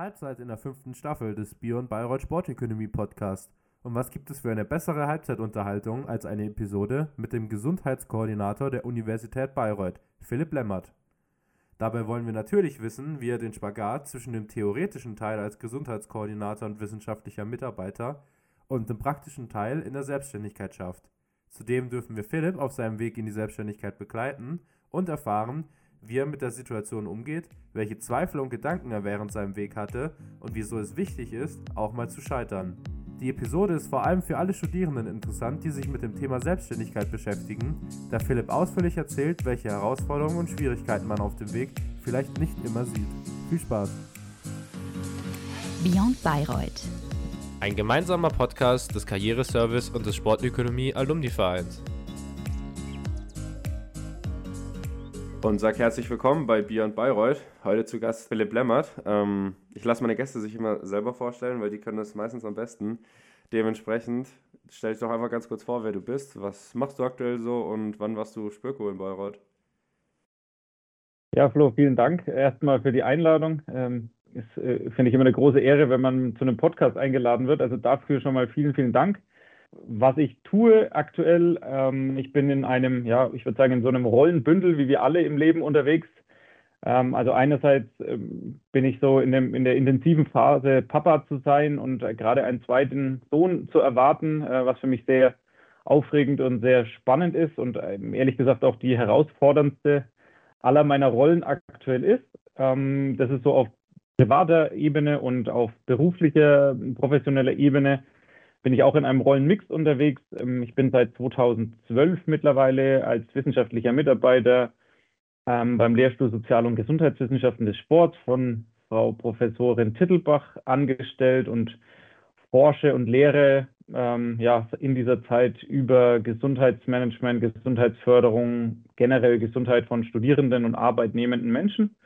Halbzeit in der fünften Staffel des Bion Bayreuth Sportökonomie Podcast. Und was gibt es für eine bessere Halbzeitunterhaltung als eine Episode mit dem Gesundheitskoordinator der Universität Bayreuth, Philipp Lemmert? Dabei wollen wir natürlich wissen, wie er den Spagat zwischen dem theoretischen Teil als Gesundheitskoordinator und wissenschaftlicher Mitarbeiter und dem praktischen Teil in der Selbstständigkeit schafft. Zudem dürfen wir Philipp auf seinem Weg in die Selbstständigkeit begleiten und erfahren, wie er mit der Situation umgeht, welche Zweifel und Gedanken er während seinem Weg hatte und wieso es wichtig ist, auch mal zu scheitern. Die Episode ist vor allem für alle Studierenden interessant, die sich mit dem Thema Selbstständigkeit beschäftigen, da Philipp ausführlich erzählt, welche Herausforderungen und Schwierigkeiten man auf dem Weg vielleicht nicht immer sieht. Viel Spaß! Beyond Bayreuth. Ein gemeinsamer Podcast des Karriereservice und des Sportökonomie Alumni Vereins. Und sage herzlich willkommen bei Beyond Bayreuth. Heute zu Gast Philipp Lemmert. Ähm, ich lasse meine Gäste sich immer selber vorstellen, weil die können das meistens am besten. Dementsprechend stell dich doch einfach ganz kurz vor, wer du bist. Was machst du aktuell so und wann warst du Spöko in Bayreuth? Ja, Flo, vielen Dank erstmal für die Einladung. Ähm, ist, äh, finde ich immer eine große Ehre, wenn man zu einem Podcast eingeladen wird. Also dafür schon mal vielen, vielen Dank was ich tue aktuell, ähm, ich bin in einem, ja, ich würde sagen, in so einem Rollenbündel, wie wir alle im Leben unterwegs. Ähm, also einerseits ähm, bin ich so in, dem, in der intensiven Phase, Papa zu sein und äh, gerade einen zweiten Sohn zu erwarten, äh, was für mich sehr aufregend und sehr spannend ist und äh, ehrlich gesagt auch die herausforderndste aller meiner Rollen aktuell ist. Ähm, das ist so auf privater Ebene und auf beruflicher, professioneller Ebene bin ich auch in einem Rollenmix unterwegs. Ähm, ich bin seit 2012 mittlerweile als wissenschaftlicher Mitarbeiter ähm, beim Lehrstuhl Sozial- und Gesundheitswissenschaften des Sports von Frau Professorin Tittelbach angestellt und forsche und lehre ähm, ja, in dieser Zeit über Gesundheitsmanagement, Gesundheitsförderung, generell Gesundheit von Studierenden und arbeitnehmenden Menschen.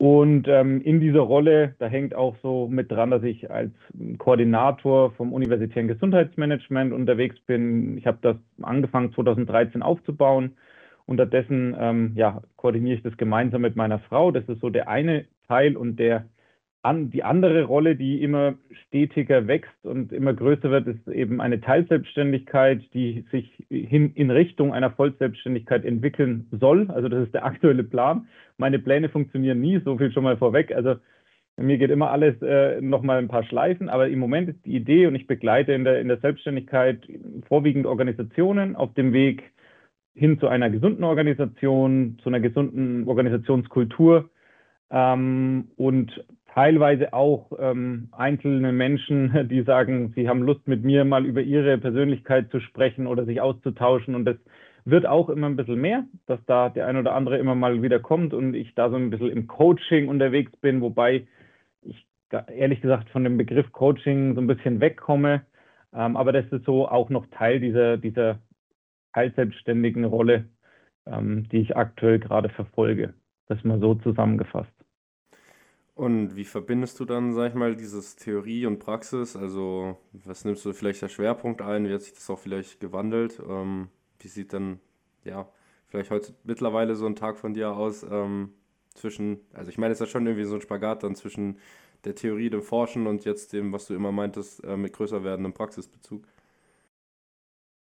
Und ähm, in dieser Rolle, da hängt auch so mit dran, dass ich als Koordinator vom universitären Gesundheitsmanagement unterwegs bin. Ich habe das angefangen 2013 aufzubauen. Unterdessen ähm, ja, koordiniere ich das gemeinsam mit meiner Frau. Das ist so der eine Teil und der an, die andere Rolle, die immer stetiger wächst und immer größer wird, ist eben eine Teilselbstständigkeit, die sich hin in Richtung einer Vollselbstständigkeit entwickeln soll. Also das ist der aktuelle Plan. Meine Pläne funktionieren nie, so viel schon mal vorweg. Also mir geht immer alles äh, nochmal ein paar Schleifen, aber im Moment ist die Idee und ich begleite in der, in der Selbstständigkeit vorwiegend Organisationen auf dem Weg hin zu einer gesunden Organisation, zu einer gesunden Organisationskultur ähm, und teilweise auch ähm, einzelne Menschen, die sagen, sie haben Lust mit mir mal über ihre Persönlichkeit zu sprechen oder sich auszutauschen und das wird auch immer ein bisschen mehr, dass da der ein oder andere immer mal wieder kommt und ich da so ein bisschen im Coaching unterwegs bin, wobei ich ehrlich gesagt von dem Begriff Coaching so ein bisschen wegkomme, ähm, aber das ist so auch noch Teil dieser, dieser teilselbstständigen Rolle, ähm, die ich aktuell gerade verfolge. Das mal so zusammengefasst. Und wie verbindest du dann, sag ich mal, dieses Theorie und Praxis? Also, was nimmst du vielleicht als Schwerpunkt ein? Wie hat sich das auch vielleicht gewandelt? Ähm, wie sieht dann, ja, vielleicht heute mittlerweile so ein Tag von dir aus ähm, zwischen, also ich meine, es ist ja schon irgendwie so ein Spagat dann zwischen der Theorie, dem Forschen und jetzt dem, was du immer meintest, äh, mit größer werdendem Praxisbezug?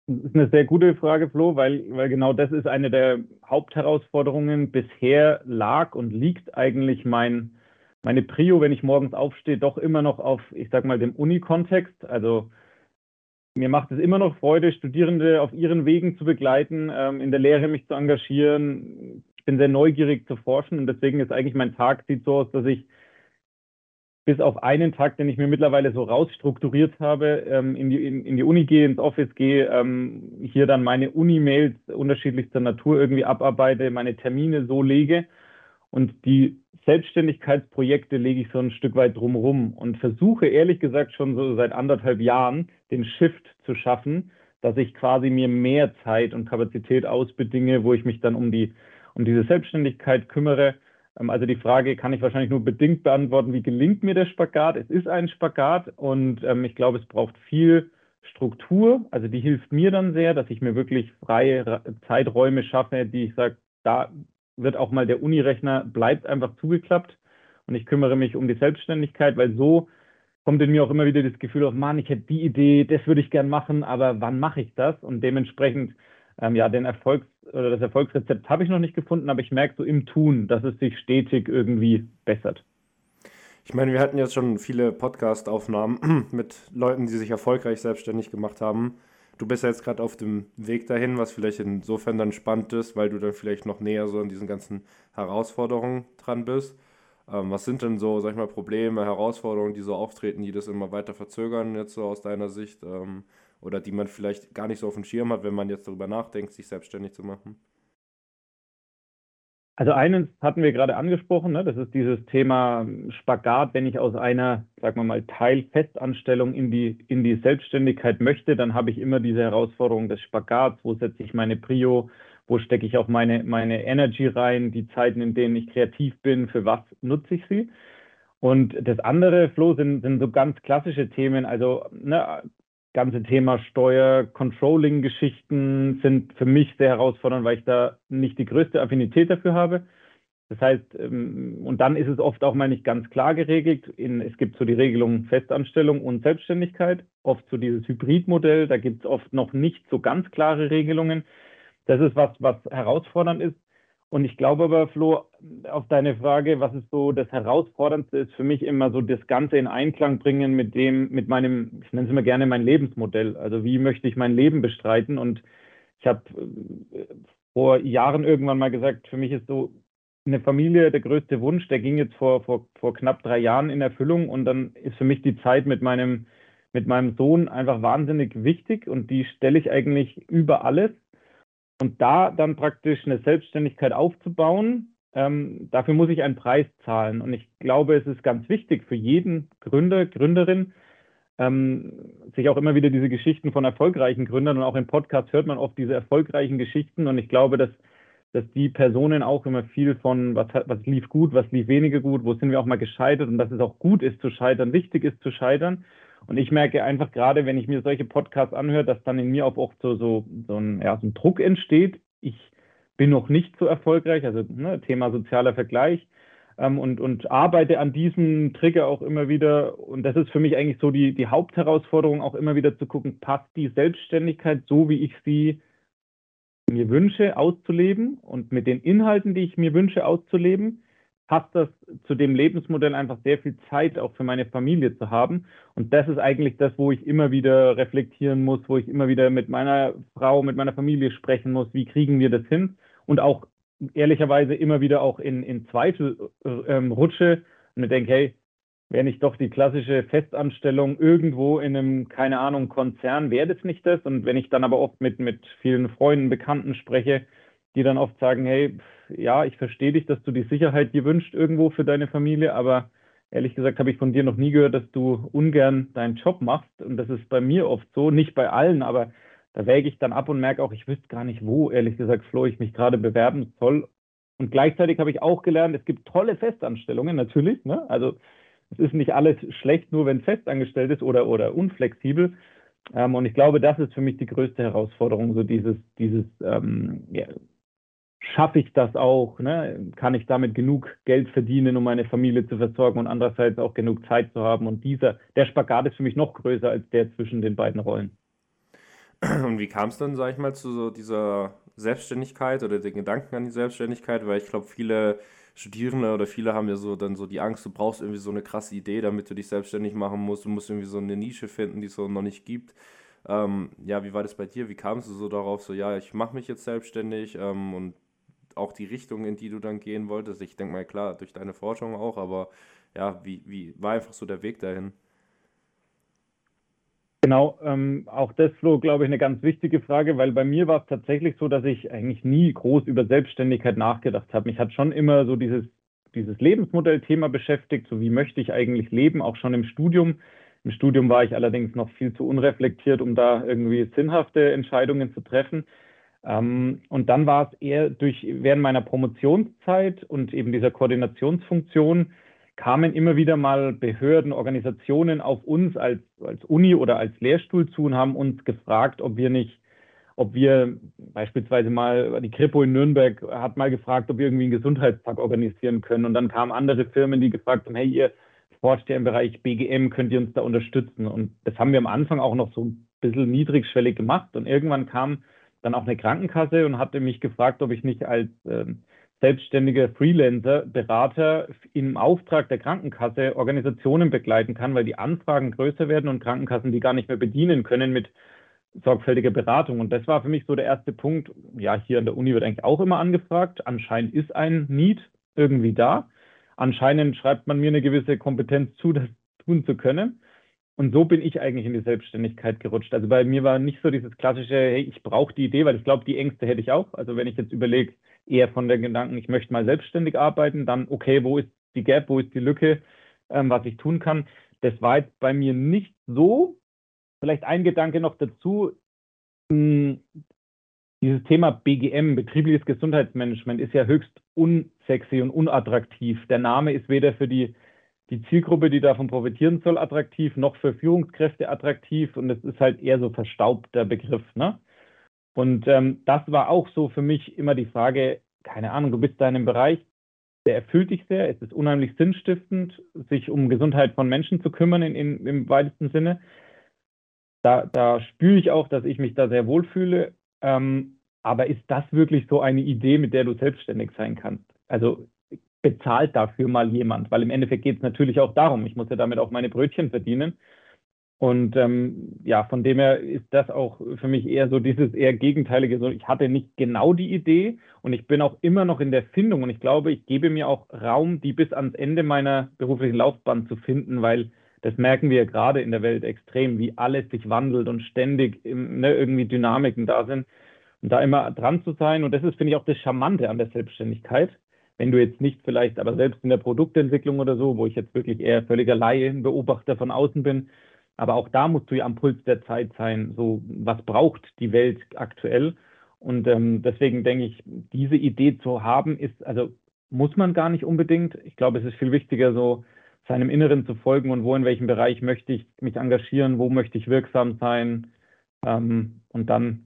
Das ist eine sehr gute Frage, Flo, weil, weil genau das ist eine der Hauptherausforderungen. Bisher lag und liegt eigentlich mein meine Prio, wenn ich morgens aufstehe, doch immer noch auf, ich sag mal, dem Uni-Kontext. Also mir macht es immer noch Freude, Studierende auf ihren Wegen zu begleiten, ähm, in der Lehre mich zu engagieren. Ich bin sehr neugierig zu forschen und deswegen ist eigentlich mein Tag sieht so aus, dass ich bis auf einen Tag, den ich mir mittlerweile so rausstrukturiert habe, ähm, in, die, in, in, die Uni gehe, ins Office gehe, ähm, hier dann meine Uni-Mails unterschiedlichster Natur irgendwie abarbeite, meine Termine so lege und die Selbstständigkeitsprojekte lege ich so ein Stück weit drumherum und versuche ehrlich gesagt schon so seit anderthalb Jahren den Shift zu schaffen, dass ich quasi mir mehr Zeit und Kapazität ausbedinge, wo ich mich dann um die um diese Selbstständigkeit kümmere. Ähm, also die Frage kann ich wahrscheinlich nur bedingt beantworten, wie gelingt mir der Spagat? Es ist ein Spagat und ähm, ich glaube, es braucht viel Struktur. Also die hilft mir dann sehr, dass ich mir wirklich freie Zeiträume schaffe, die ich sage, da wird auch mal der Unirechner, bleibt einfach zugeklappt und ich kümmere mich um die Selbstständigkeit, weil so kommt in mir auch immer wieder das Gefühl auf, Mann, ich hätte die Idee, das würde ich gern machen, aber wann mache ich das? Und dementsprechend, ähm, ja, den Erfolgs- oder das Erfolgsrezept habe ich noch nicht gefunden, aber ich merke so im Tun, dass es sich stetig irgendwie bessert. Ich meine, wir hatten jetzt schon viele Podcast-Aufnahmen mit Leuten, die sich erfolgreich selbstständig gemacht haben. Du bist ja jetzt gerade auf dem Weg dahin, was vielleicht insofern dann spannend ist, weil du dann vielleicht noch näher so an diesen ganzen Herausforderungen dran bist. Ähm, was sind denn so, sag ich mal, Probleme, Herausforderungen, die so auftreten, die das immer weiter verzögern, jetzt so aus deiner Sicht? Ähm, oder die man vielleicht gar nicht so auf dem Schirm hat, wenn man jetzt darüber nachdenkt, sich selbstständig zu machen? Also eines hatten wir gerade angesprochen, ne? das ist dieses Thema Spagat. Wenn ich aus einer, sagen wir mal, Teilfestanstellung in die, in die Selbstständigkeit möchte, dann habe ich immer diese Herausforderung des Spagats. Wo setze ich meine Prio? wo stecke ich auch meine, meine Energy rein, die Zeiten, in denen ich kreativ bin, für was nutze ich sie. Und das andere, Flo, sind, sind so ganz klassische Themen, also ne, ganze Thema Steuer, Controlling-Geschichten sind für mich sehr herausfordernd, weil ich da nicht die größte Affinität dafür habe. Das heißt, ähm, und dann ist es oft auch mal nicht ganz klar geregelt. In, es gibt so die Regelung Festanstellung und Selbstständigkeit, oft so dieses Hybridmodell, da gibt es oft noch nicht so ganz klare Regelungen. Das ist was, was herausfordernd ist. Und ich glaube aber, Flo, auf deine Frage, was ist so das Herausforderndste, ist für mich immer so das Ganze in Einklang bringen mit dem, mit meinem, ich nenne es immer gerne mein Lebensmodell. Also wie möchte ich mein Leben bestreiten? Und ich habe äh, vor Jahren irgendwann mal gesagt, für mich ist so eine Familie der größte Wunsch, der ging jetzt vor, vor, vor knapp drei Jahren in Erfüllung und dann ist für mich die Zeit mit meinem, mit meinem Sohn einfach wahnsinnig wichtig und die stelle ich eigentlich über alles. Und da dann praktisch eine Selbstständigkeit aufzubauen, ähm, dafür muss ich einen Preis zahlen. Und ich glaube, es ist ganz wichtig für jeden Gründer, Gründerin, ähm, sich auch immer wieder diese Geschichten von erfolgreichen Gründern und auch im Podcast hört man oft diese erfolgreichen Geschichten. Und ich glaube, dass, dass die Personen auch immer viel von, was, was lief gut, was lief weniger gut, wo sind wir auch mal gescheitert und dass es auch gut ist zu scheitern, wichtig ist zu scheitern. Und ich merke einfach gerade, wenn ich mir solche Podcasts anhöre, dass dann in mir auch oft so, so, so, ein, ja, so ein Druck entsteht. Ich bin noch nicht so erfolgreich, also ne, Thema sozialer Vergleich. Ähm, und, und arbeite an diesem Trigger auch immer wieder. Und das ist für mich eigentlich so die, die Hauptherausforderung, auch immer wieder zu gucken, passt die Selbstständigkeit so, wie ich sie mir wünsche, auszuleben und mit den Inhalten, die ich mir wünsche, auszuleben passt das zu dem Lebensmodell einfach sehr viel Zeit auch für meine Familie zu haben. Und das ist eigentlich das, wo ich immer wieder reflektieren muss, wo ich immer wieder mit meiner Frau, mit meiner Familie sprechen muss, wie kriegen wir das hin? Und auch ehrlicherweise immer wieder auch in, in Zweifel äh, ähm, rutsche und mir denke, hey, wäre nicht doch die klassische Festanstellung irgendwo in einem, keine Ahnung, Konzern, wäre das nicht das? Und wenn ich dann aber oft mit, mit vielen Freunden, Bekannten spreche, die dann oft sagen, hey, ja, ich verstehe dich, dass du die Sicherheit dir wünschst irgendwo für deine Familie, aber ehrlich gesagt habe ich von dir noch nie gehört, dass du ungern deinen Job machst. Und das ist bei mir oft so, nicht bei allen, aber da wäge ich dann ab und merke auch, ich wüsste gar nicht, wo, ehrlich gesagt, Flo, ich mich gerade bewerben soll. Und gleichzeitig habe ich auch gelernt, es gibt tolle Festanstellungen, natürlich. Ne? Also es ist nicht alles schlecht, nur wenn festangestellt ist oder, oder unflexibel. Ähm, und ich glaube, das ist für mich die größte Herausforderung, so dieses, dieses ähm, ja, schaffe ich das auch? Ne? Kann ich damit genug Geld verdienen, um meine Familie zu versorgen und andererseits auch genug Zeit zu haben? Und dieser, der Spagat ist für mich noch größer als der zwischen den beiden Rollen. Und wie kam es dann, sag ich mal, zu so dieser Selbstständigkeit oder den Gedanken an die Selbstständigkeit? Weil ich glaube, viele Studierende oder viele haben ja so dann so die Angst, du brauchst irgendwie so eine krasse Idee, damit du dich selbstständig machen musst. Du musst irgendwie so eine Nische finden, die es so noch nicht gibt. Ähm, ja, wie war das bei dir? Wie kamst du so darauf, so ja, ich mache mich jetzt selbstständig ähm, und auch die Richtung, in die du dann gehen wolltest? Ich denke mal, klar, durch deine Forschung auch, aber ja, wie, wie war einfach so der Weg dahin? Genau, ähm, auch das, Flo, glaube ich, eine ganz wichtige Frage, weil bei mir war es tatsächlich so, dass ich eigentlich nie groß über Selbstständigkeit nachgedacht habe. Mich hat schon immer so dieses, dieses Lebensmodellthema beschäftigt, so wie möchte ich eigentlich leben, auch schon im Studium. Im Studium war ich allerdings noch viel zu unreflektiert, um da irgendwie sinnhafte Entscheidungen zu treffen. Ähm, und dann war es eher durch, während meiner Promotionszeit und eben dieser Koordinationsfunktion kamen immer wieder mal Behörden, Organisationen auf uns als, als Uni oder als Lehrstuhl zu und haben uns gefragt, ob wir nicht ob wir beispielsweise mal, die Kripo in Nürnberg hat mal gefragt, ob wir irgendwie einen Gesundheitstag organisieren können. Und dann kamen andere Firmen, die gefragt haben, hey, ihr forscht ja im Bereich BGM, könnt ihr uns da unterstützen? Und das haben wir am Anfang auch noch so ein bisschen niedrigschwellig gemacht. Und irgendwann kam dann auch eine Krankenkasse und hatte mich gefragt, ob ich nicht als ähm, selbstständiger Freelancer, Berater im Auftrag der Krankenkasse Organisationen begleiten kann, weil die Anfragen größer werden und Krankenkassen die gar nicht mehr bedienen können mit sorgfältiger Beratung. Und das war für mich so der erste Punkt. Ja, hier an der Uni wird eigentlich auch immer angefragt. Anscheinend ist ein Need irgendwie da. Anscheinend schreibt man mir eine gewisse Kompetenz zu, das tun zu können. Und so bin ich eigentlich in die Selbstständigkeit gerutscht. Also bei mir war nicht so dieses klassische, hey, ich brauche die Idee, weil ich glaube, die Ängste hätte ich auch. Also wenn ich jetzt überlege, eher von den Gedanken, ich möchte mal selbstständig arbeiten, dann okay, wo ist die Gap, wo ist die Lücke, ähm, was ich tun kann. Das war jetzt bei mir nicht so. Vielleicht ein Gedanke noch dazu. Hm, dieses Thema BGM, betriebliches Gesundheitsmanagement, ist ja höchst unsexy und unattraktiv. Der Name ist weder für die, die Zielgruppe, die davon profitieren soll, attraktiv, noch für Führungskräfte attraktiv. Und es ist halt eher so verstaubter Begriff. Ne? Und ähm, das war auch so für mich immer die Frage, keine Ahnung, du bist da in einem Bereich, der erfüllt dich sehr, es ist unheimlich sinnstiftend, sich um Gesundheit von Menschen zu kümmern in, in, im weitesten Sinne. Da, da spüre ich auch, dass ich mich da sehr wohlfühle. Ähm, aber ist das wirklich so eine Idee, mit der du selbstständig sein kannst? Also bezahlt dafür mal jemand, weil im Endeffekt geht es natürlich auch darum, ich muss ja damit auch meine Brötchen verdienen. Und ähm, ja, von dem her ist das auch für mich eher so dieses eher gegenteilige. Ich hatte nicht genau die Idee und ich bin auch immer noch in der Findung und ich glaube, ich gebe mir auch Raum, die bis ans Ende meiner beruflichen Laufbahn zu finden, weil das merken wir gerade in der Welt extrem, wie alles sich wandelt und ständig ne, irgendwie Dynamiken da sind. Und da immer dran zu sein und das ist, finde ich, auch das Charmante an der Selbstständigkeit. Wenn du jetzt nicht vielleicht, aber selbst in der Produktentwicklung oder so, wo ich jetzt wirklich eher völliger Laie, Beobachter von außen bin, aber auch da musst du ja am Puls der Zeit sein. So, was braucht die Welt aktuell? Und ähm, deswegen denke ich, diese Idee zu haben, ist, also muss man gar nicht unbedingt. Ich glaube, es ist viel wichtiger, so seinem Inneren zu folgen und wo in welchem Bereich möchte ich mich engagieren, wo möchte ich wirksam sein. Ähm, und dann,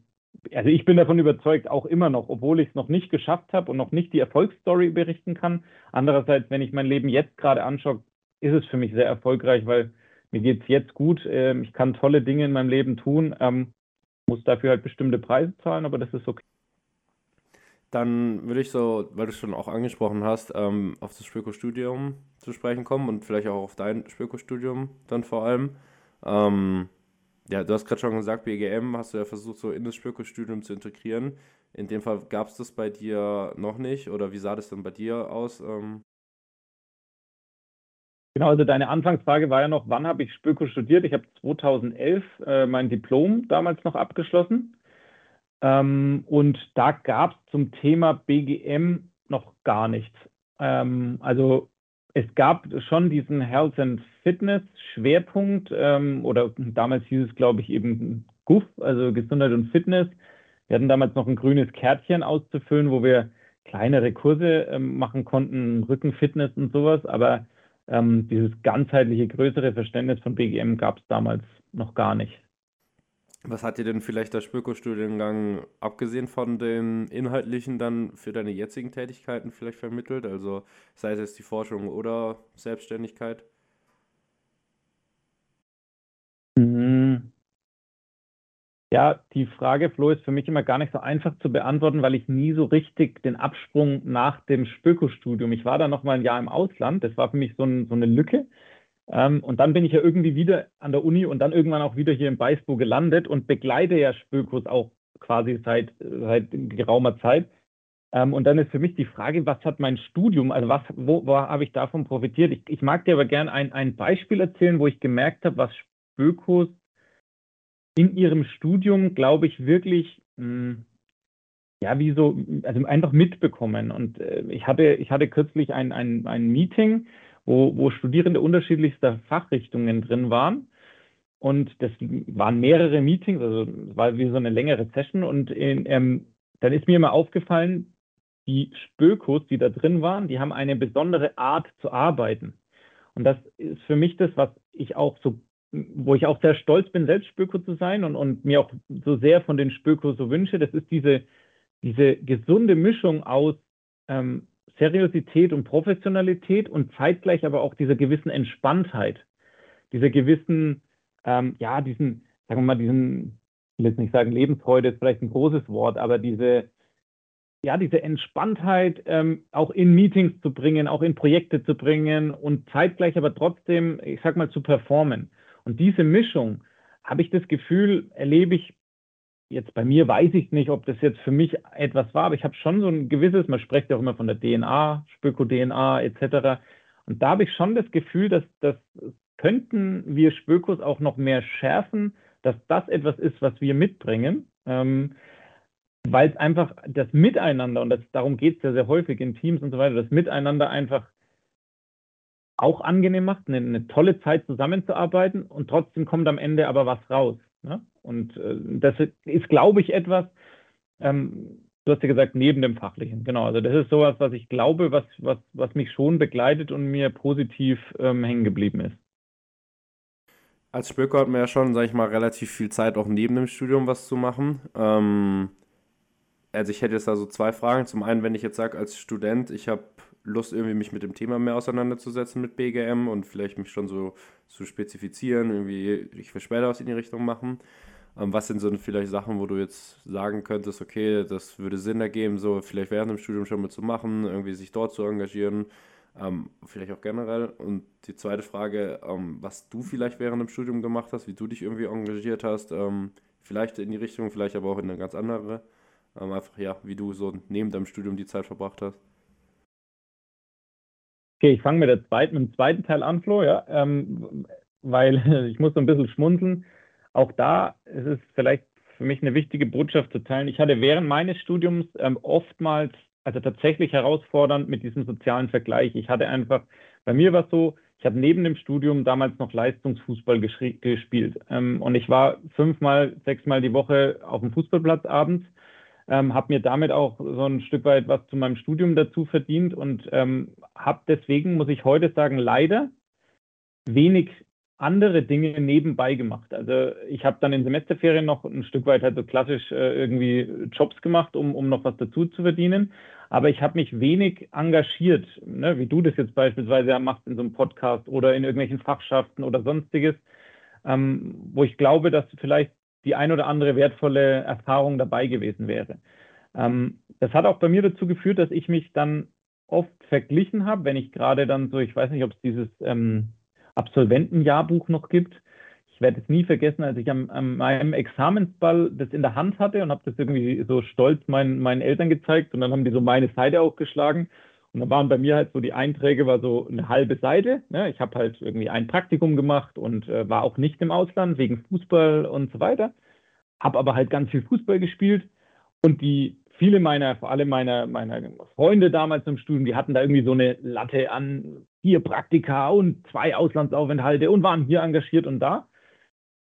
also ich bin davon überzeugt, auch immer noch, obwohl ich es noch nicht geschafft habe und noch nicht die Erfolgsstory berichten kann. Andererseits, wenn ich mein Leben jetzt gerade anschaue, ist es für mich sehr erfolgreich, weil mir geht es jetzt gut, äh, ich kann tolle Dinge in meinem Leben tun, ähm, muss dafür halt bestimmte Preise zahlen, aber das ist okay. Dann würde ich so, weil du es schon auch angesprochen hast, ähm, auf das Spöko-Studium zu sprechen kommen und vielleicht auch auf dein Spöko-Studium dann vor allem. Ja, du hast gerade schon gesagt, BGM hast du ja versucht, so in das Spöko-Studium zu integrieren. In dem Fall gab es das bei dir noch nicht oder wie sah das dann bei dir aus? Ähm, Genau, also deine Anfangsfrage war ja noch, wann habe ich Spöko studiert? Ich habe 2011 äh, mein Diplom damals noch abgeschlossen. Ähm, und da gab es zum Thema BGM noch gar nichts. Ähm, also es gab schon diesen Health and Fitness Schwerpunkt ähm, oder damals hieß es, glaube ich, eben GUF, also Gesundheit und Fitness. Wir hatten damals noch ein grünes Kärtchen auszufüllen, wo wir kleinere Kurse ähm, machen konnten, Rückenfitness und sowas, aber ähm, dieses ganzheitliche, größere Verständnis von BGM gab es damals noch gar nicht. Was hat dir denn vielleicht der Spöko-Studiengang, abgesehen von den inhaltlichen, dann für deine jetzigen Tätigkeiten vielleicht vermittelt? Also sei es jetzt die Forschung oder Selbstständigkeit? Ja, die Frage, Flo, ist für mich immer gar nicht so einfach zu beantworten, weil ich nie so richtig den Absprung nach dem Spöko-Studium, ich war da noch mal ein Jahr im Ausland, das war für mich so, ein, so eine Lücke. Ähm, und dann bin ich ja irgendwie wieder an der Uni und dann irgendwann auch wieder hier in Beisbo gelandet und begleite ja Spökos auch quasi seit, seit geraumer Zeit. Ähm, und dann ist für mich die Frage, was hat mein Studium, also was, wo, wo habe ich davon profitiert? Ich, ich mag dir aber gerne ein, ein Beispiel erzählen, wo ich gemerkt habe, was Spökos in ihrem Studium, glaube ich, wirklich, mh, hm, ja, wie so, also einfach mitbekommen. Und äh, ich, hatte, ich hatte kürzlich ein, ein, ein Meeting, wo, wo Studierende unterschiedlichster Fachrichtungen drin waren. Und das waren mehrere Meetings, also es war wie so eine längere Session. Und in, ähm, dann ist mir immer aufgefallen, die Spökos, die da drin waren, die haben eine besondere Art zu arbeiten. Und das ist für mich das, was ich auch so wo ich auch sehr stolz bin, selbst Spöko zu sein und, und mir auch so sehr von den Spöko so wünsche, das ist diese, diese gesunde Mischung aus ähm, Seriosität und Professionalität und zeitgleich aber auch dieser gewissen Entspanntheit, dieser gewissen, ähm, ja, diesen, sagen wir mal, diesen, ich will jetzt nicht sagen Lebensfreude ist vielleicht ein großes Wort, aber diese, ja, diese Entspanntheit ähm, auch in Meetings zu bringen, auch in Projekte zu bringen und zeitgleich aber trotzdem, ich sag mal, zu performen. Und diese Mischung, habe ich das Gefühl, erlebe ich jetzt bei mir, weiß ich nicht, ob das jetzt für mich etwas war, aber ich habe schon so ein gewisses, man spricht ja auch immer von der DNA, Spöko-DNA etc. Und da habe ich schon das Gefühl, dass das könnten wir Spökos auch noch mehr schärfen, dass das etwas ist, was wir mitbringen. Ähm, weil es einfach das Miteinander, und das, darum geht es ja sehr häufig in Teams und so weiter, das Miteinander einfach auch angenehm macht, eine, eine, tolle Zeit zusammenzuarbeiten und trotzdem kommt am Ende aber was raus. Ne? Und äh, das ist, glaube ich, etwas, ähm, du hast ja gesagt, neben dem Fachlichen. Genau, also das ist sowas, was ich glaube, was, was, was mich schon begleitet und mir positiv ähm, hängen geblieben ist. Als Spöker hat man ja schon, sage ich mal, relativ viel Zeit, auch neben dem Studium was zu machen. Ähm, also ich hätte jetzt da so zwei Fragen. Zum einen, wenn ich jetzt sage, als Student, ich habe Lust, irgendwie mich mit dem Thema mehr auseinanderzusetzen mit BGM und vielleicht mich schon so zu spezifizieren, irgendwie, ich will später was in die Richtung machen. Ähm, was sind so vielleicht Sachen, wo du jetzt sagen könntest, okay, das würde Sinn ergeben, so vielleicht während dem Studium schon mit zu machen, irgendwie sich dort zu engagieren, ähm, vielleicht auch generell. Und die zweite Frage, ähm, was du vielleicht während dem Studium gemacht hast, wie du dich irgendwie engagiert hast, ähm, vielleicht in die Richtung, vielleicht aber auch in eine ganz andere. Ähm, einfach, ja, wie du so neben deinem Studium die Zeit verbracht hast. Okay, ich fange mit, mit dem zweiten Teil an, Flo, ja, ähm, weil ich muss so ein bisschen schmunzeln. Auch da ist es vielleicht für mich eine wichtige Botschaft zu teilen. Ich hatte während meines Studiums ähm, oftmals, also tatsächlich herausfordernd mit diesem sozialen Vergleich. Ich hatte einfach, bei mir war es so, ich habe neben dem Studium damals noch Leistungsfußball gespielt. Ähm, und ich war fünfmal, sechsmal die Woche auf dem Fußballplatz abends ähm, habe mir damit auch so ein Stück weit was zu meinem Studium dazu verdient und ähm, habe deswegen, muss ich heute sagen, leider wenig andere Dinge nebenbei gemacht. Also ich habe dann in Semesterferien noch ein Stück weit halt so klassisch äh, irgendwie Jobs gemacht, um, um noch was dazu zu verdienen. Aber ich habe mich wenig engagiert, ne, wie du das jetzt beispielsweise machst in so einem Podcast oder in irgendwelchen Fachschaften oder sonstiges, ähm, wo ich glaube, dass vielleicht die ein oder andere wertvolle Erfahrung dabei gewesen wäre. Ähm, das hat auch bei mir dazu geführt, dass ich mich dann oft verglichen habe, wenn ich gerade dann so, ich weiß nicht, ob es dieses ähm, Absolventenjahrbuch noch gibt. Ich werde es nie vergessen, als ich am, an meinem Examensball das in der Hand hatte und habe das irgendwie so stolz meinen, meinen Eltern gezeigt und dann haben die so meine Seite aufgeschlagen und da waren bei mir halt so die Einträge, war so eine halbe Seite. Ne? Ich habe halt irgendwie ein Praktikum gemacht und äh, war auch nicht im Ausland wegen Fußball und so weiter. Habe aber halt ganz viel Fußball gespielt und die viele meiner, vor allem meiner, meiner Freunde damals im Studium, die hatten da irgendwie so eine Latte an vier Praktika und zwei Auslandsaufenthalte und waren hier engagiert und da.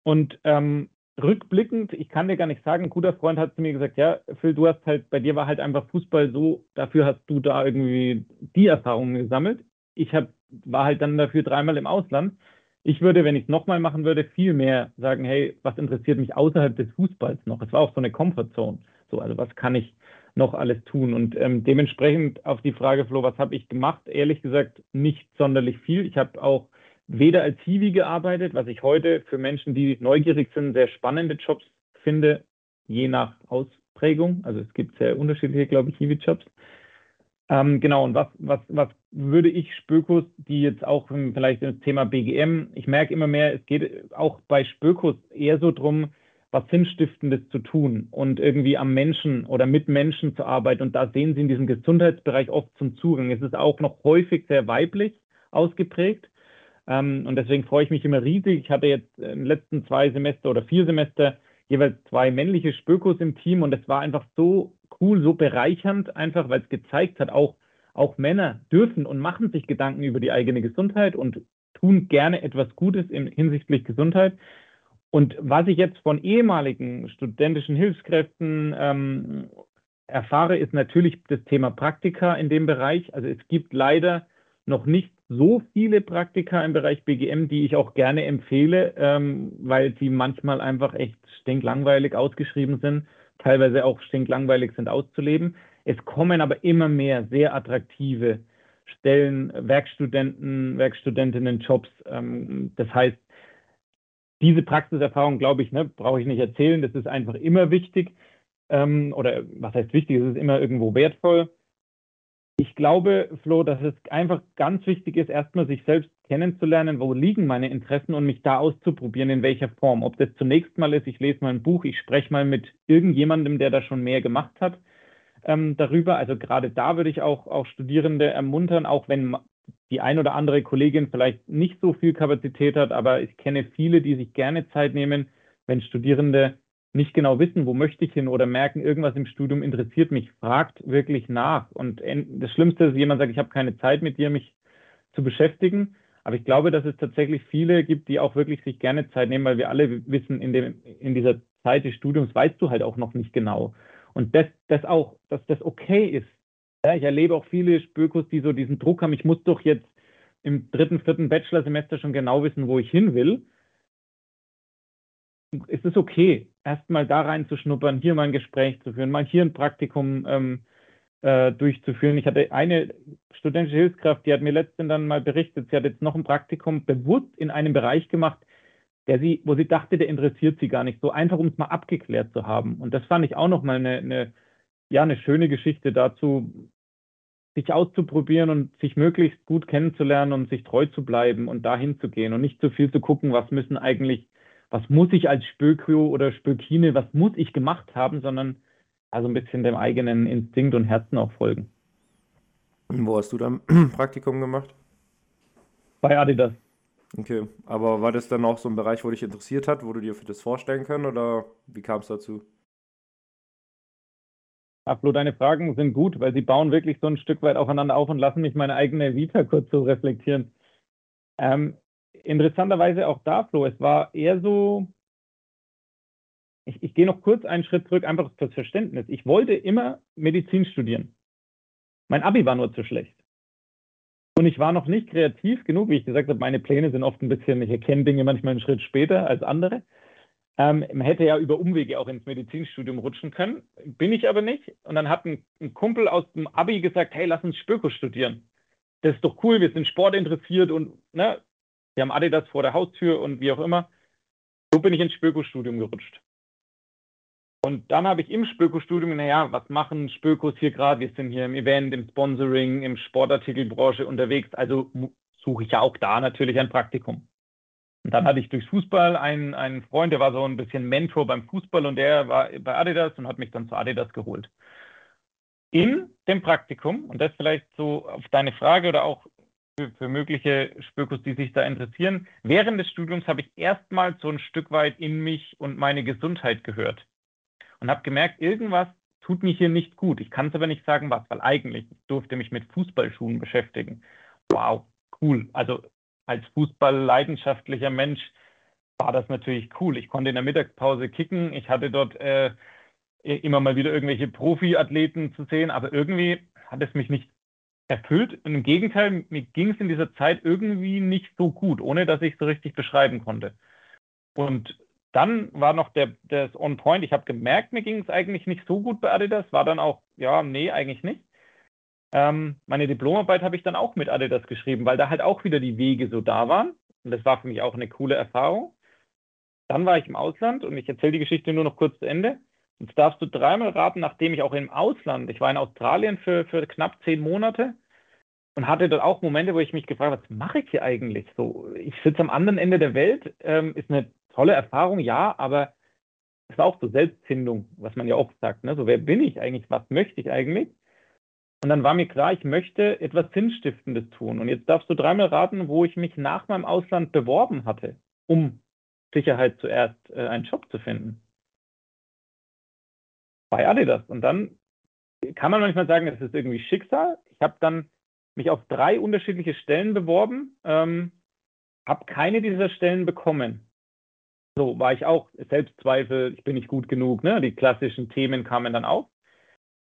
Und ähm, rückblickend, ich kann dir gar nicht sagen, ein guter Freund hat zu mir gesagt, ja, Phil, du hast halt, bei dir war halt einfach Fußball so, dafür hast du da irgendwie die Erfahrungen gesammelt. Ich hab, war halt dann dafür dreimal im Ausland. Ich würde, wenn ich es nochmal machen würde, viel mehr sagen, hey, was interessiert mich außerhalb des Fußballs noch? Es war auch so eine Comfortzone. So, also was kann ich noch alles tun? Und ähm, dementsprechend auf die Frage, Flo, was habe ich gemacht? Ehrlich gesagt, nicht sonderlich viel. Ich habe auch weder als Hiwi gearbeitet, was ich heute für Menschen, die neugierig sind, sehr spannende Jobs finde, je nach Ausprägung. Also es gibt sehr unterschiedliche, glaube ich, Hiwi-Jobs. Ähm, genau, und was, was, was würde ich Spökos, die jetzt auch vielleicht das Thema BGM, ich merke immer mehr, es geht auch bei Spökos eher so drum, was Sinnstiftendes zu tun und irgendwie am Menschen oder mit Menschen zu arbeiten. Und da sehen Sie in diesem Gesundheitsbereich oft zum Zugang. Es ist auch noch häufig sehr weiblich ausgeprägt. Ähm, und deswegen freue ich mich immer riesig. Ich hatte jetzt in den letzten zwei Semester oder vier Semester jeweils zwei männliche Spökos im Team und es war einfach so cool, so bereichernd, einfach weil es gezeigt hat, auch, auch Männer dürfen und machen sich Gedanken über die eigene Gesundheit und tun gerne etwas Gutes in, hinsichtlich Gesundheit. Und was ich jetzt von ehemaligen studentischen Hilfskräften ähm, erfahre, ist natürlich das Thema Praktika in dem Bereich. Also es gibt leider noch nicht so viele Praktika im Bereich BGM, die ich auch gerne empfehle, ähm, weil sie manchmal einfach echt stinklangweilig ausgeschrieben sind, teilweise auch stinklangweilig sind auszuleben. Es kommen aber immer mehr sehr attraktive Stellen, Werkstudenten, Werkstudentinnen, Jobs. Ähm, das heißt, diese Praxiserfahrung, glaube ich, ne, brauche ich nicht erzählen. Das ist einfach immer wichtig. Ähm, oder was heißt wichtig? Es ist immer irgendwo wertvoll. Ich glaube, Flo, dass es einfach ganz wichtig ist, erstmal sich selbst kennenzulernen, wo liegen meine Interessen und mich da auszuprobieren, in welcher Form. Ob das zunächst mal ist, ich lese mal ein Buch, ich spreche mal mit irgendjemandem, der da schon mehr gemacht hat ähm, darüber. Also gerade da würde ich auch, auch Studierende ermuntern, auch wenn die ein oder andere Kollegin vielleicht nicht so viel Kapazität hat, aber ich kenne viele, die sich gerne Zeit nehmen, wenn Studierende nicht genau wissen, wo möchte ich hin oder merken, irgendwas im Studium interessiert mich, fragt wirklich nach. Und das Schlimmste ist, jemand sagt, ich habe keine Zeit mit dir, mich zu beschäftigen. Aber ich glaube, dass es tatsächlich viele gibt, die auch wirklich sich gerne Zeit nehmen, weil wir alle wissen, in, dem, in dieser Zeit des Studiums weißt du halt auch noch nicht genau. Und das, das auch, dass das okay ist. Ja, ich erlebe auch viele Spökos, die so diesen Druck haben, ich muss doch jetzt im dritten, vierten Bachelorsemester schon genau wissen, wo ich hin will. Es ist okay, erstmal da reinzuschnuppern, hier mal ein Gespräch zu führen, mal hier ein Praktikum ähm, äh, durchzuführen. Ich hatte eine studentische Hilfskraft, die hat mir letztens dann mal berichtet, sie hat jetzt noch ein Praktikum bewusst in einem Bereich gemacht, der sie, wo sie dachte, der interessiert sie gar nicht, so einfach, um es mal abgeklärt zu haben. Und das fand ich auch nochmal eine, eine, ja, eine schöne Geschichte dazu, sich auszuprobieren und sich möglichst gut kennenzulernen und sich treu zu bleiben und dahin zu gehen und nicht zu viel zu gucken, was müssen eigentlich, was muss ich als Spökio oder Spökine, was muss ich gemacht haben, sondern also ein bisschen dem eigenen Instinkt und Herzen auch folgen. Wo hast du dann Praktikum gemacht? Bei Adidas. Okay, aber war das dann auch so ein Bereich, wo dich interessiert hat, wo du dir für das vorstellen können oder wie kam es dazu? Ja, Flo, deine Fragen sind gut, weil sie bauen wirklich so ein Stück weit aufeinander auf und lassen mich meine eigene Vita kurz so reflektieren. Ähm, interessanterweise auch da, Flo, es war eher so, ich, ich gehe noch kurz einen Schritt zurück, einfach fürs Verständnis. Ich wollte immer Medizin studieren. Mein Abi war nur zu schlecht. Und ich war noch nicht kreativ genug, wie ich gesagt habe, meine Pläne sind oft ein bisschen, ich erkenne Dinge manchmal einen Schritt später als andere. Ähm, man hätte ja über Umwege auch ins Medizinstudium rutschen können, bin ich aber nicht. Und dann hat ein, ein Kumpel aus dem Abi gesagt, hey, lass uns Spöko studieren. Das ist doch cool, wir sind Sport interessiert und ne, wir haben Adidas vor der Haustür und wie auch immer. So bin ich ins Spöko-Studium gerutscht. Und dann habe ich im Spöko-Studium, naja, was machen Spökos hier gerade? Wir sind hier im Event, im Sponsoring, im Sportartikelbranche unterwegs. Also suche ich ja auch da natürlich ein Praktikum. Und dann hatte ich durchs Fußball einen, einen Freund, der war so ein bisschen Mentor beim Fußball und der war bei Adidas und hat mich dann zu Adidas geholt. In dem Praktikum, und das vielleicht so auf deine Frage oder auch für, für mögliche Spökos, die sich da interessieren, während des Studiums habe ich erstmal so ein Stück weit in mich und meine Gesundheit gehört und habe gemerkt, irgendwas tut mir hier nicht gut. Ich kann es aber nicht sagen, was, weil eigentlich ich durfte mich mit Fußballschuhen beschäftigen. Wow, cool. Also als Fußball-leidenschaftlicher Mensch war das natürlich cool. Ich konnte in der Mittagspause kicken. Ich hatte dort äh, immer mal wieder irgendwelche Profiathleten zu sehen, aber irgendwie hat es mich nicht erfüllt. Im Gegenteil, mir ging es in dieser Zeit irgendwie nicht so gut, ohne dass ich es so richtig beschreiben konnte. Und dann war noch der, das On Point. Ich habe gemerkt, mir ging es eigentlich nicht so gut bei Adidas. War dann auch, ja, nee, eigentlich nicht. Ähm, meine Diplomarbeit habe ich dann auch mit Adidas geschrieben, weil da halt auch wieder die Wege so da waren. Und das war für mich auch eine coole Erfahrung. Dann war ich im Ausland und ich erzähle die Geschichte nur noch kurz zu Ende. Jetzt darfst du dreimal raten, nachdem ich auch im Ausland, ich war in Australien für, für knapp zehn Monate und hatte dort auch Momente, wo ich mich gefragt habe, was mache ich hier eigentlich? So, ich sitze am anderen Ende der Welt, ähm, ist eine tolle Erfahrung, ja, aber es war auch so Selbstfindung, was man ja oft sagt. Ne? So, wer bin ich eigentlich? Was möchte ich eigentlich? Und dann war mir klar, ich möchte etwas Sinnstiftendes tun. Und jetzt darfst du dreimal raten, wo ich mich nach meinem Ausland beworben hatte, um Sicherheit zuerst äh, einen Job zu finden. Bei Adidas. Und dann kann man manchmal sagen, das ist irgendwie Schicksal. Ich habe dann mich auf drei unterschiedliche Stellen beworben, ähm, habe keine dieser Stellen bekommen. So war ich auch Selbstzweifel, ich bin nicht gut genug, ne? Die klassischen Themen kamen dann auf.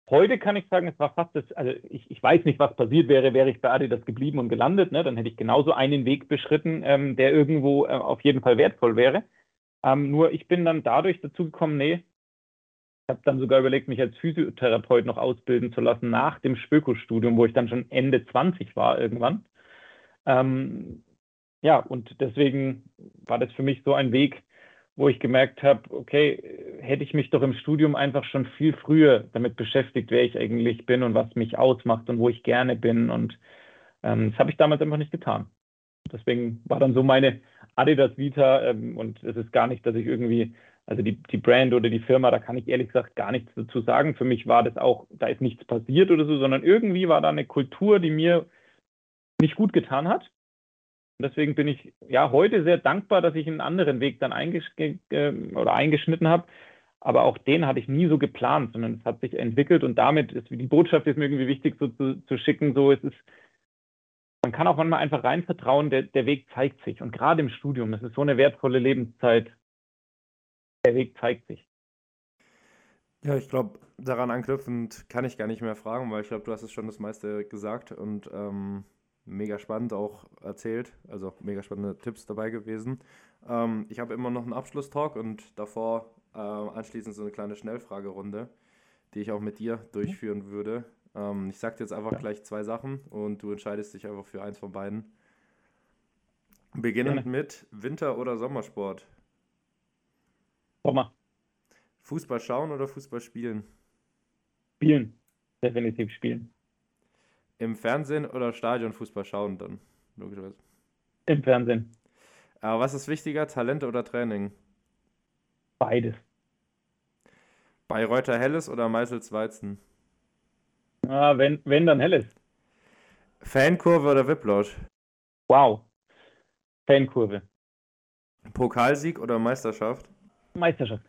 Heute kann ich sagen, es war fast das, also ich, ich weiß nicht, was passiert wäre, wäre ich bei Adidas geblieben und gelandet. Ne? Dann hätte ich genauso einen Weg beschritten, ähm, der irgendwo äh, auf jeden Fall wertvoll wäre. Ähm, nur ich bin dann dadurch dazu gekommen, nee, ich habe dann sogar überlegt, mich als Physiotherapeut noch ausbilden zu lassen nach dem Spöko-Studium, wo ich dann schon Ende 20 war irgendwann. Ähm, ja, und deswegen war das für mich so ein Weg, wo ich gemerkt habe, okay, hätte ich mich doch im Studium einfach schon viel früher damit beschäftigt, wer ich eigentlich bin und was mich ausmacht und wo ich gerne bin. Und ähm, das habe ich damals einfach nicht getan. Deswegen war dann so meine Adidas Vita ähm, und es ist gar nicht, dass ich irgendwie, also die, die Brand oder die Firma, da kann ich ehrlich gesagt gar nichts dazu sagen. Für mich war das auch, da ist nichts passiert oder so, sondern irgendwie war da eine Kultur, die mir nicht gut getan hat deswegen bin ich ja heute sehr dankbar, dass ich einen anderen Weg dann eingesch oder eingeschnitten habe. Aber auch den hatte ich nie so geplant, sondern es hat sich entwickelt und damit ist die Botschaft ist mir irgendwie wichtig so zu, zu schicken. So es ist, man kann auch manchmal einfach rein vertrauen, der, der Weg zeigt sich. Und gerade im Studium, das ist so eine wertvolle Lebenszeit, der Weg zeigt sich. Ja, ich glaube, daran anknüpfend kann ich gar nicht mehr fragen, weil ich glaube, du hast es schon das meiste gesagt und ähm, mega spannend auch erzählt, also mega spannende Tipps dabei gewesen. Ähm, ich habe immer noch einen Abschlusstalk und davor äh, anschließend so eine kleine Schnellfragerunde, die ich auch mit dir durchführen würde. Ähm, ich sage dir jetzt einfach ja. gleich zwei Sachen und du entscheidest dich einfach für eins von beiden. Beginnend Gerne. mit Winter- oder Sommersport? Sommer. Fußball schauen oder Fußball spielen? Spielen. Definitiv spielen. Im Fernsehen oder Stadionfußball schauen dann, logischerweise. Im Fernsehen. Aber was ist wichtiger, Talente oder Training? Beides. Bayreuther Helles oder Meißels Weizen? Ah, wenn, wenn dann Helles. Fankurve oder Whiplash? Wow. Fankurve. Pokalsieg oder Meisterschaft? Meisterschaft.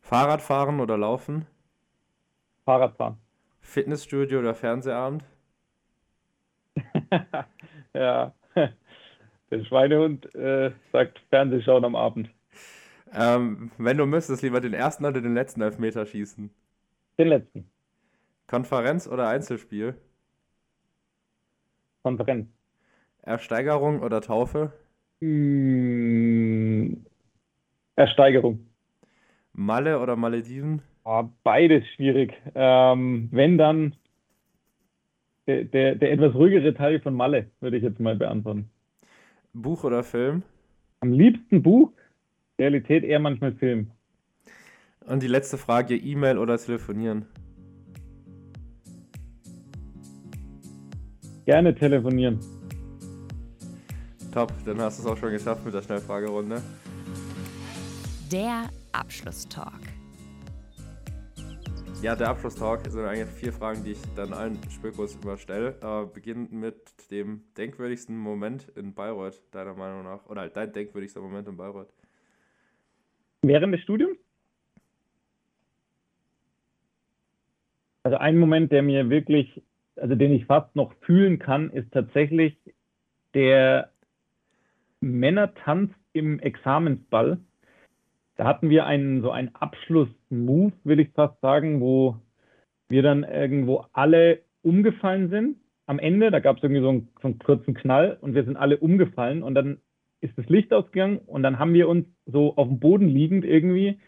Fahrradfahren oder Laufen? Fahrradfahren. Fitnessstudio oder Fernsehabend? ja, der Schweinehund äh, sagt Fernsehschauen am Abend. Ähm, wenn du müsstest, lieber den ersten oder den letzten Elfmeter schießen? Den letzten. Konferenz oder Einzelspiel? Konferenz. Ersteigerung oder Taufe? Hm, Ersteigerung. Malle oder Malediven? Oh, beides schwierig. Ähm, wenn dann der, der, der etwas ruhigere Teil von Malle, würde ich jetzt mal beantworten. Buch oder Film? Am liebsten Buch, Realität eher manchmal Film. Und die letzte Frage, E-Mail oder telefonieren? Gerne telefonieren. Top, dann hast du es auch schon geschafft mit der Schnellfragerunde. Der Abschlusstalk. Ja, der Abschlusstalk sind eigentlich vier Fragen, die ich dann allen Spökos immer stelle. Äh, beginnend mit dem denkwürdigsten Moment in Bayreuth, deiner Meinung nach. Oder halt dein denkwürdigster Moment in Bayreuth. Während des Studiums? Also ein Moment, der mir wirklich, also den ich fast noch fühlen kann, ist tatsächlich der Männertanz im Examensball da hatten wir einen so einen Abschluss-Move, will ich fast sagen, wo wir dann irgendwo alle umgefallen sind. Am Ende, da gab es irgendwie so einen, so einen kurzen Knall und wir sind alle umgefallen und dann ist das Licht ausgegangen und dann haben wir uns so auf dem Boden liegend irgendwie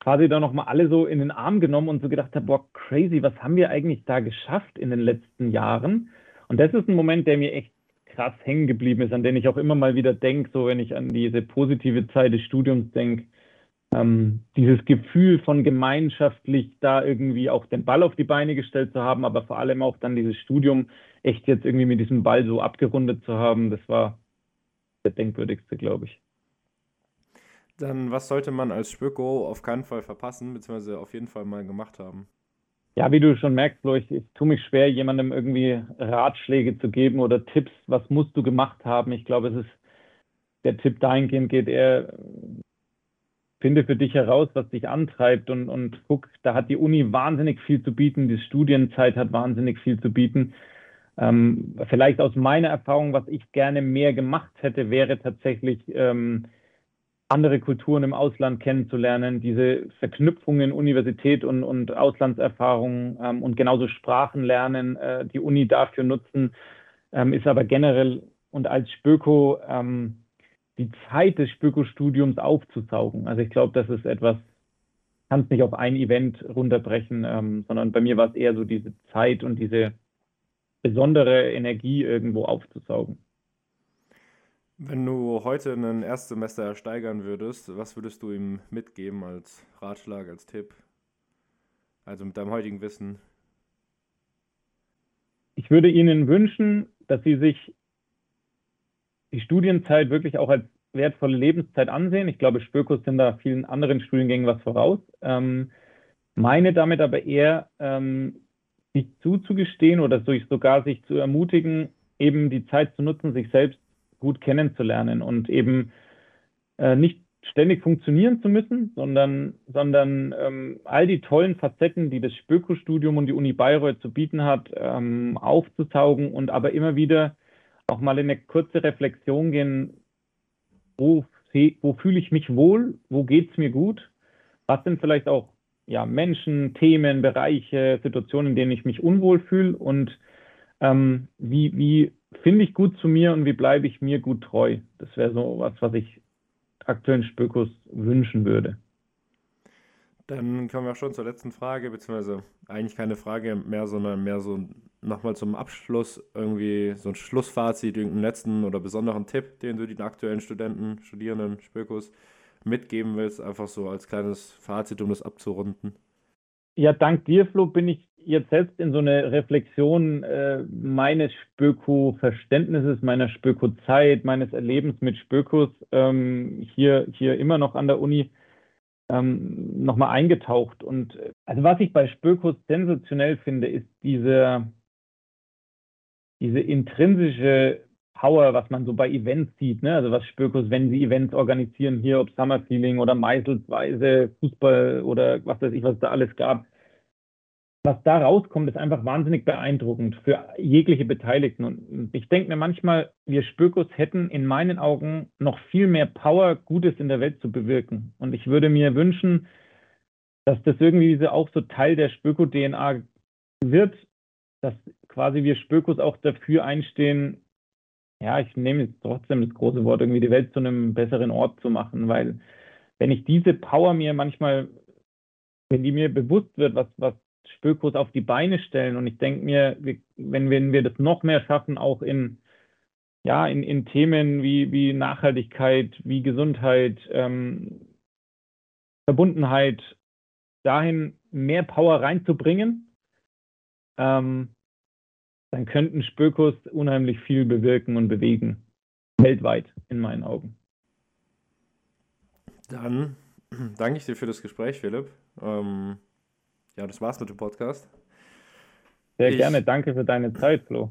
quasi da nochmal alle so in den Arm genommen und so gedacht, boah, crazy, was haben wir eigentlich da geschafft in den letzten Jahren? Und das ist ein Moment, der mir echt krass hängen geblieben ist, an den ich auch immer mal wieder denke, so wenn ich an diese positive Zeit des Studiums denke, ähm, dieses Gefühl von gemeinschaftlich da irgendwie auch den Ball auf die Beine gestellt zu haben, aber vor allem auch dann dieses Studium echt jetzt irgendwie mit diesem Ball so abgerundet zu haben, das war der denkwürdigste, glaube ich. Dann, was sollte man als Spöko auf keinen Fall verpassen, beziehungsweise auf jeden Fall mal gemacht haben? Ja, wie du schon merkst, Flo, ich, ich tue mich schwer, jemandem irgendwie Ratschläge zu geben oder Tipps, was musst du gemacht haben. Ich glaube, es ist der Tipp dahingehend geht eher finde für dich heraus, was dich antreibt und, und guck, da hat die Uni wahnsinnig viel zu bieten, die Studienzeit hat wahnsinnig viel zu bieten. Ähm, vielleicht aus meiner Erfahrung, was ich gerne mehr gemacht hätte, wäre tatsächlich ähm, andere Kulturen im Ausland kennenzulernen, diese Verknüpfungen Universität und, und Auslandserfahrung ähm, und genauso Sprachen lernen, äh, die Uni dafür nutzen, ähm, ist aber generell und als Spöko ähm, die Zeit des Spöko-Studiums aufzusaugen. Also ich glaube, das ist etwas, kann es nicht auf ein Event runterbrechen, ähm, sondern bei mir war es eher so diese Zeit und diese besondere Energie irgendwo aufzusaugen. Wenn du heute ein Erstsemester ersteigern würdest, was würdest du ihm mitgeben als Ratschlag, als Tipp? Also mit deinem heutigen Wissen. Ich würde Ihnen wünschen, dass Sie sich die Studienzeit wirklich auch als wertvolle Lebenszeit ansehen. Ich glaube, Spökos sind da vielen anderen Studiengängen was voraus. Ähm, meine damit aber eher, ähm, sich zuzugestehen oder sogar sich zu ermutigen, eben die Zeit zu nutzen, sich selbst gut kennenzulernen und eben äh, nicht ständig funktionieren zu müssen, sondern, sondern ähm, all die tollen Facetten, die das Spöko-Studium und die Uni Bayreuth zu bieten hat, ähm, aufzusaugen und aber immer wieder auch mal in eine kurze Reflexion gehen, wo, wo fühle ich mich wohl, wo geht es mir gut, was sind vielleicht auch ja, Menschen, Themen, Bereiche, Situationen, in denen ich mich unwohl fühle und ähm, wie, wie finde ich gut zu mir und wie bleibe ich mir gut treu? Das wäre so was, was ich aktuellen Spökos wünschen würde. Dann kommen wir auch schon zur letzten Frage, beziehungsweise eigentlich keine Frage mehr, sondern mehr so nochmal zum Abschluss irgendwie so ein Schlussfazit, irgendeinen letzten oder besonderen Tipp, den du den aktuellen Studenten, Studierenden, Spökos mitgeben willst, einfach so als kleines Fazit, um das abzurunden. Ja, dank dir, Flo, bin ich jetzt selbst in so eine Reflexion äh, meines Spöko-Verständnisses, meiner Spöko-Zeit, meines Erlebens mit Spökos ähm, hier, hier immer noch an der Uni ähm, nochmal eingetaucht. Und äh, also was ich bei Spökos sensationell finde, ist diese, diese intrinsische Power, was man so bei Events sieht, ne? Also was Spökos, wenn sie Events organisieren, hier ob Summer Feeling oder Meißelsweise, Fußball oder was weiß ich, was da alles gab was da rauskommt, ist einfach wahnsinnig beeindruckend für jegliche Beteiligten. Und ich denke mir manchmal, wir Spökos hätten in meinen Augen noch viel mehr Power, Gutes in der Welt zu bewirken. Und ich würde mir wünschen, dass das irgendwie auch so Teil der Spöko-DNA wird, dass quasi wir Spökos auch dafür einstehen, ja, ich nehme jetzt trotzdem das große Wort, irgendwie die Welt zu einem besseren Ort zu machen, weil wenn ich diese Power mir manchmal, wenn die mir bewusst wird, was, was Spökos auf die Beine stellen. Und ich denke mir, wenn, wenn wir das noch mehr schaffen, auch in, ja, in, in Themen wie, wie Nachhaltigkeit, wie Gesundheit, ähm, Verbundenheit, dahin mehr Power reinzubringen, ähm, dann könnten Spökos unheimlich viel bewirken und bewegen. Weltweit, in meinen Augen. Dann danke ich dir für das Gespräch, Philipp. Ähm ja, das war's mit dem Podcast. Sehr ich, gerne, danke für deine Zeit, Flo.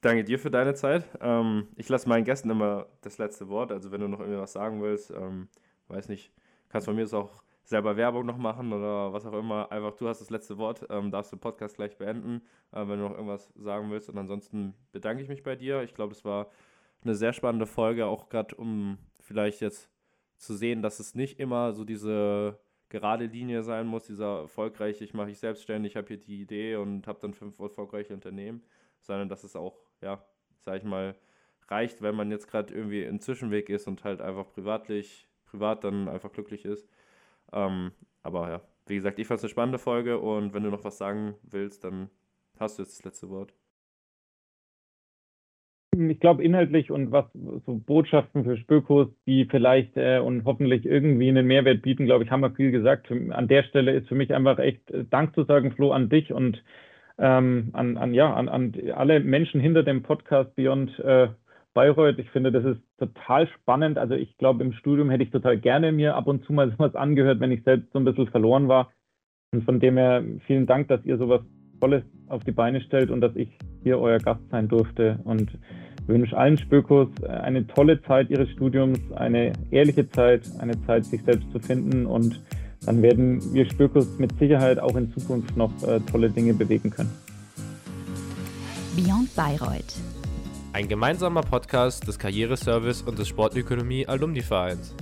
Danke dir für deine Zeit. Ähm, ich lasse meinen Gästen immer das letzte Wort. Also wenn du noch irgendwas sagen willst, ähm, weiß nicht, kannst von mir das auch selber Werbung noch machen oder was auch immer. Einfach du hast das letzte Wort, ähm, darfst du den Podcast gleich beenden, äh, wenn du noch irgendwas sagen willst. Und ansonsten bedanke ich mich bei dir. Ich glaube, es war eine sehr spannende Folge, auch gerade um vielleicht jetzt zu sehen, dass es nicht immer so diese gerade Linie sein muss, dieser erfolgreiche, ich mache ich selbstständig, habe hier die Idee und habe dann fünf erfolgreiche Unternehmen, sondern dass es auch, ja, sag ich mal, reicht, wenn man jetzt gerade irgendwie im Zwischenweg ist und halt einfach privatlich, privat dann einfach glücklich ist. Ähm, aber ja, wie gesagt, ich fand es eine spannende Folge und wenn du noch was sagen willst, dann hast du jetzt das letzte Wort ich glaube, inhaltlich und was so Botschaften für Spökos, die vielleicht äh, und hoffentlich irgendwie einen Mehrwert bieten, glaube ich, haben wir viel gesagt. An der Stelle ist für mich einfach echt äh, Dank zu sagen, Flo, an dich und ähm, an, an, ja, an, an alle Menschen hinter dem Podcast Beyond äh, Bayreuth. Ich finde, das ist total spannend. Also ich glaube, im Studium hätte ich total gerne mir ab und zu mal sowas angehört, wenn ich selbst so ein bisschen verloren war. Und von dem her vielen Dank, dass ihr sowas Tolles auf die Beine stellt und dass ich hier euer Gast sein durfte. Und wünsche allen Spökos eine tolle Zeit ihres Studiums, eine ehrliche Zeit, eine Zeit, sich selbst zu finden und dann werden wir Spökos mit Sicherheit auch in Zukunft noch äh, tolle Dinge bewegen können. Beyond Bayreuth. Ein gemeinsamer Podcast des Karriereservice und des Sportökonomie Alumni Vereins.